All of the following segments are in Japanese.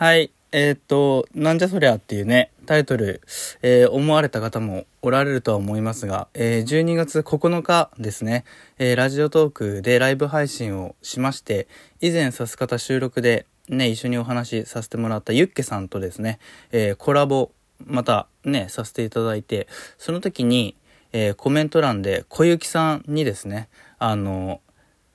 はい。えーっと、なんじゃそりゃっていうね、タイトル、えー思われた方もおられるとは思いますが、えー12月9日ですね、えラジオトークでライブ配信をしまして、以前さす方収録でね、一緒にお話しさせてもらったユッケさんとですね、えコラボ、またね、させていただいて、その時に、えコメント欄で小雪さんにですね、あの、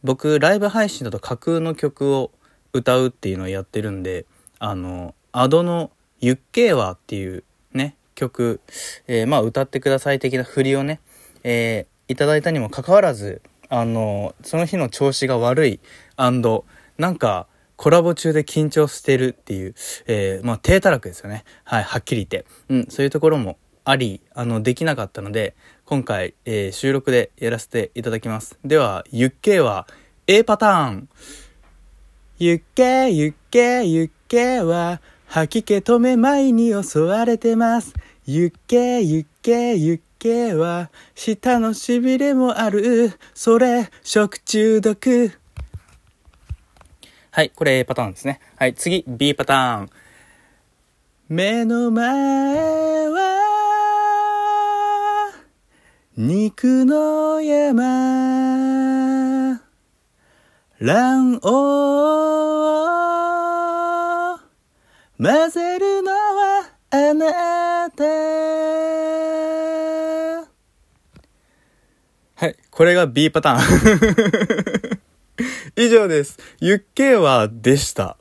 僕ライブ配信だと架空の曲を歌うっていうのをやってるんであのアドの「ゆっけーわ」っていうね曲、えーまあ歌ってください的な振りをね、えーいただいたにもかかわらずあのその日の調子が悪いなんかコラボ中で緊張してるっていう、えーまあ低たらくですよね。はいはっきり言って、うん、そういうところもありあのできなかったので今回、えー収録でやらせていただきます。では「ゆっけーは A パターン。ゆっけゆっけゆっけは吐き気止め前に襲われてます。ゆっけゆっけゆっけは舌のしびれもある。それ食中毒。はいこれ A パターンですね。はい次 B パターン。目の前は肉の山卵黄を混ぜるのはあなた。はいこれが B パターン。以上です。ゆっけーはでした。